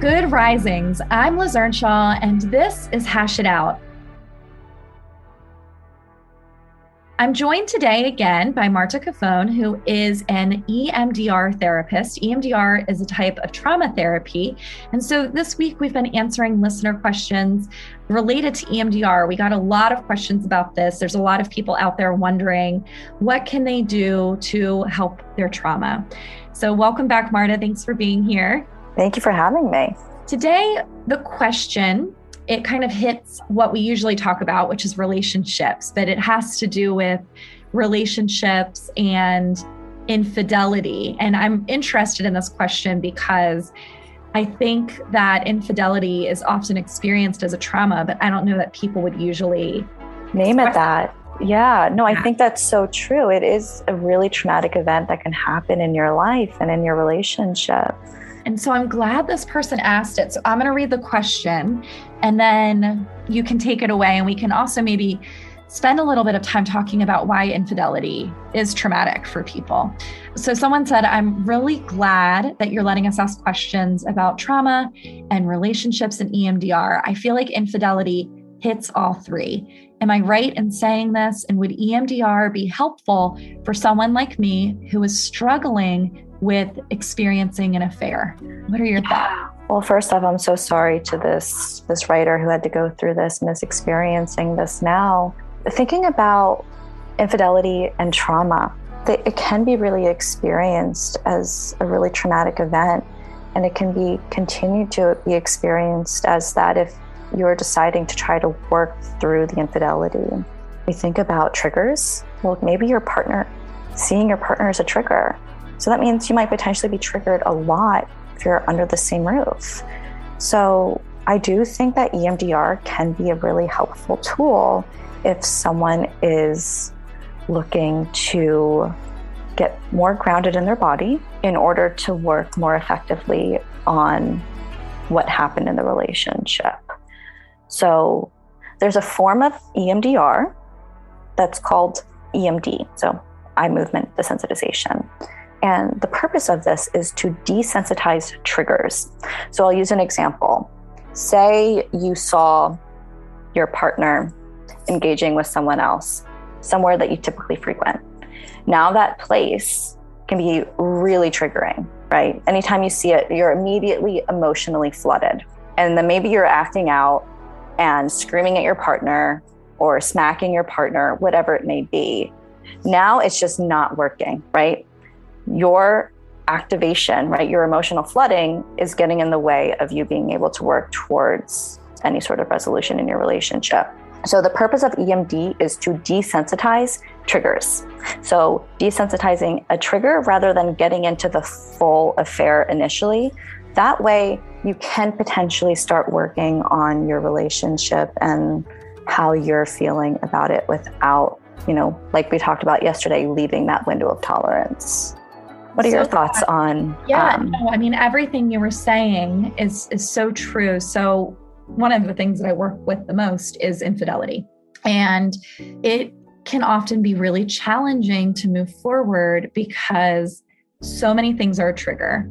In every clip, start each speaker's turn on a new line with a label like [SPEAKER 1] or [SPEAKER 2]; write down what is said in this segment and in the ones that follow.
[SPEAKER 1] Good risings. I'm Liz Earnshaw, and this is Hash It Out. I'm joined today again by Marta Cofone, who is an EMDR therapist. EMDR is a type of trauma therapy. And so this week we've been answering listener questions related to EMDR. We got a lot of questions about this. There's a lot of people out there wondering what can they do to help their trauma. So welcome back Marta. Thanks for being here.
[SPEAKER 2] Thank you for having me.
[SPEAKER 1] Today, the question it kind of hits what we usually talk about, which is relationships, but it has to do with relationships and infidelity. And I'm interested in this question because I think that infidelity is often experienced as a trauma, but I don't know that people would usually
[SPEAKER 2] name it that. Yeah, no, I think that's so true. It is a really traumatic event that can happen in your life and in your relationship.
[SPEAKER 1] And so I'm glad this person asked it. So I'm going to read the question and then you can take it away. And we can also maybe spend a little bit of time talking about why infidelity is traumatic for people. So, someone said, I'm really glad that you're letting us ask questions about trauma and relationships and EMDR. I feel like infidelity hits all three. Am I right in saying this? And would EMDR be helpful for someone like me who is struggling with experiencing an affair. What are your thoughts?
[SPEAKER 2] Well, first off, I'm so sorry to this this writer who had to go through this and is experiencing this now. Thinking about infidelity and trauma, it can be really experienced as a really traumatic event, and it can be continued to be experienced as that if you're deciding to try to work through the infidelity. We think about triggers. Well, maybe your partner, seeing your partner is a trigger, so that means you might potentially be triggered a lot if you're under the same roof. So I do think that EMDR can be a really helpful tool if someone is looking to get more grounded in their body in order to work more effectively on what happened in the relationship. So there's a form of EMDR that's called EMD, so eye movement desensitization. And the purpose of this is to desensitize triggers. So I'll use an example. Say you saw your partner engaging with someone else somewhere that you typically frequent. Now that place can be really triggering, right? Anytime you see it, you're immediately emotionally flooded. And then maybe you're acting out and screaming at your partner or smacking your partner, whatever it may be. Now it's just not working, right? Your activation, right, your emotional flooding is getting in the way of you being able to work towards any sort of resolution in your relationship. So, the purpose of EMD is to desensitize triggers. So, desensitizing a trigger rather than getting into the full affair initially. That way, you can potentially start working on your relationship and how you're feeling about it without, you know, like we talked about yesterday, leaving that window of tolerance. What are so, your thoughts on?
[SPEAKER 1] Yeah, um, no, I mean everything you were saying is is so true. So one of the things that I work with the most is infidelity, and it can often be really challenging to move forward because so many things are a trigger,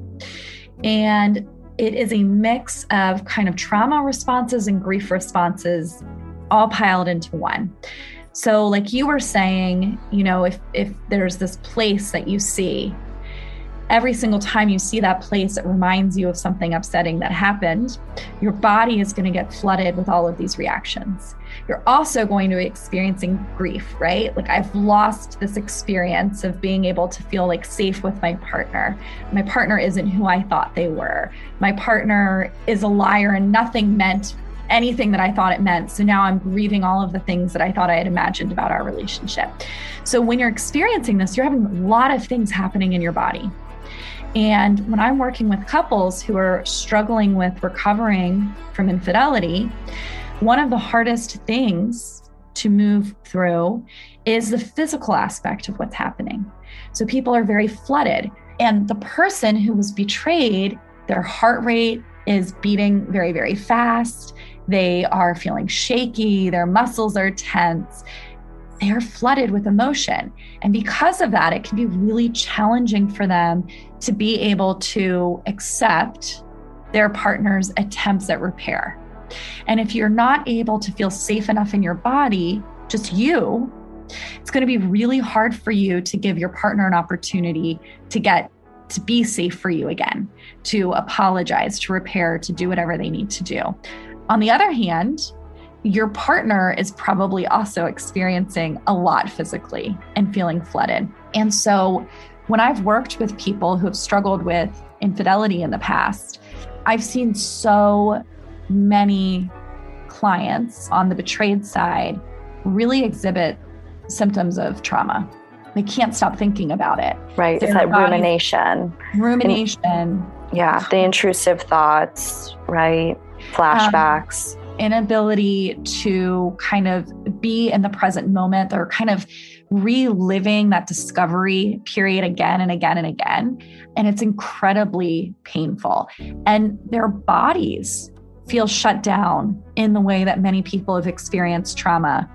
[SPEAKER 1] and it is a mix of kind of trauma responses and grief responses all piled into one. So like you were saying, you know, if if there's this place that you see every single time you see that place, it reminds you of something upsetting that happened. Your body is going to get flooded with all of these reactions. You're also going to be experiencing grief, right? Like, I've lost this experience of being able to feel like safe with my partner. My partner isn't who I thought they were. My partner is a liar and nothing meant anything that I thought it meant. So now I'm grieving all of the things that I thought I had imagined about our relationship. So when you're experiencing this, you're having a lot of things happening in your body. And when I'm working with couples who are struggling with recovering from infidelity, one of the hardest things to move through is the physical aspect of what's happening. So people are very flooded. And the person who was betrayed, their heart rate is beating very, very fast. They are feeling shaky. Their muscles are tense. They are flooded with emotion. And because of that, it can be really challenging for them to be able to accept their partner's attempts at repair. And if you're not able to feel safe enough in your body, just you, it's going to be really hard for you to give your partner an opportunity to get to be safe for you again, to apologize, to repair, to do whatever they need to do. On the other hand, your partner is probably also experiencing a lot physically and feeling flooded. And so, when I've worked with people who have struggled with infidelity in the past, I've seen so many clients on the betrayed side really exhibit symptoms of trauma. They can't stop thinking about it.
[SPEAKER 2] Right. Their it's that rumination.
[SPEAKER 1] Rumination. And,
[SPEAKER 2] yeah. The intrusive thoughts, right? Flashbacks. Um,
[SPEAKER 1] inability to kind of be in the present moment. They're kind of reliving that discovery period again and again and again. And it's incredibly painful. And their bodies feel shut down in the way that many people have experienced trauma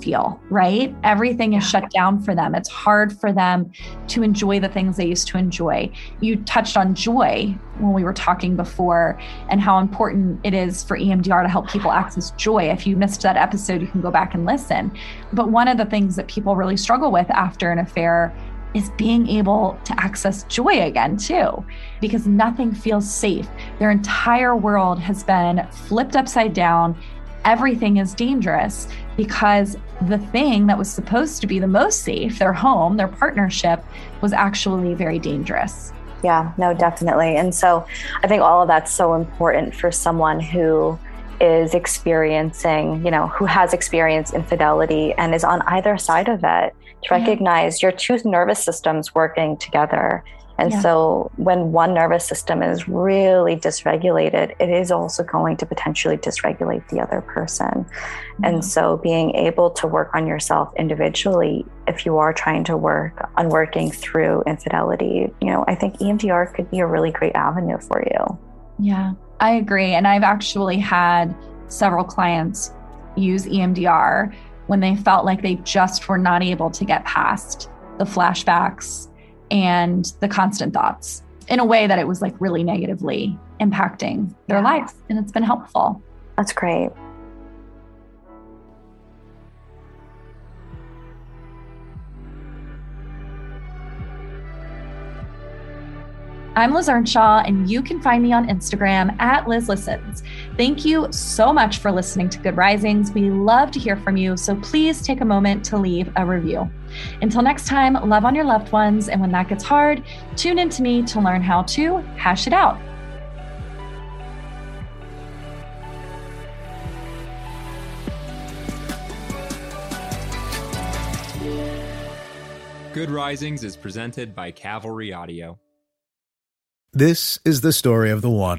[SPEAKER 1] feel, right? Everything is shut down for them. It's hard for them to enjoy the things they used to enjoy. You touched on joy when we were talking before and how important it is for EMDR to help people access joy. If you missed that episode, you can go back and listen. But one of the things that people really struggle with after an affair is being able to access joy again, too, because nothing feels safe. Their entire world has been flipped upside down everything is dangerous because the thing that was supposed to be the most safe, their home, their partnership, was actually very dangerous.
[SPEAKER 2] Yeah, no, definitely. And so I think all of that's so important for someone who is experiencing, you know, who has experienced infidelity and is on either side of it to recognize yeah. your two nervous systems working together and yeah. so when one nervous system is really dysregulated, it is also going to potentially dysregulate the other person. Mm-hmm. And so being able to work on yourself individually, if you are trying to work on working through infidelity, you know, I think EMDR could be a really great avenue for you.
[SPEAKER 1] Yeah, I agree. And I've actually had several clients use EMDR when they felt like they just were not able to get past the flashbacks and the constant thoughts in a way that it was like really negatively impacting their yeah. lives. And it's been helpful.
[SPEAKER 2] That's great.
[SPEAKER 1] I'm Liz Earnshaw, and you can find me on Instagram at Liz Listens. Thank you so much for listening to Good Risings. We love to hear from you, so please take a moment to leave a review. Until next time, love on your loved ones, and when that gets hard, tune in to me to learn how to hash it out.
[SPEAKER 3] Good Risings is presented by Cavalry Audio.
[SPEAKER 4] This is the story of the one.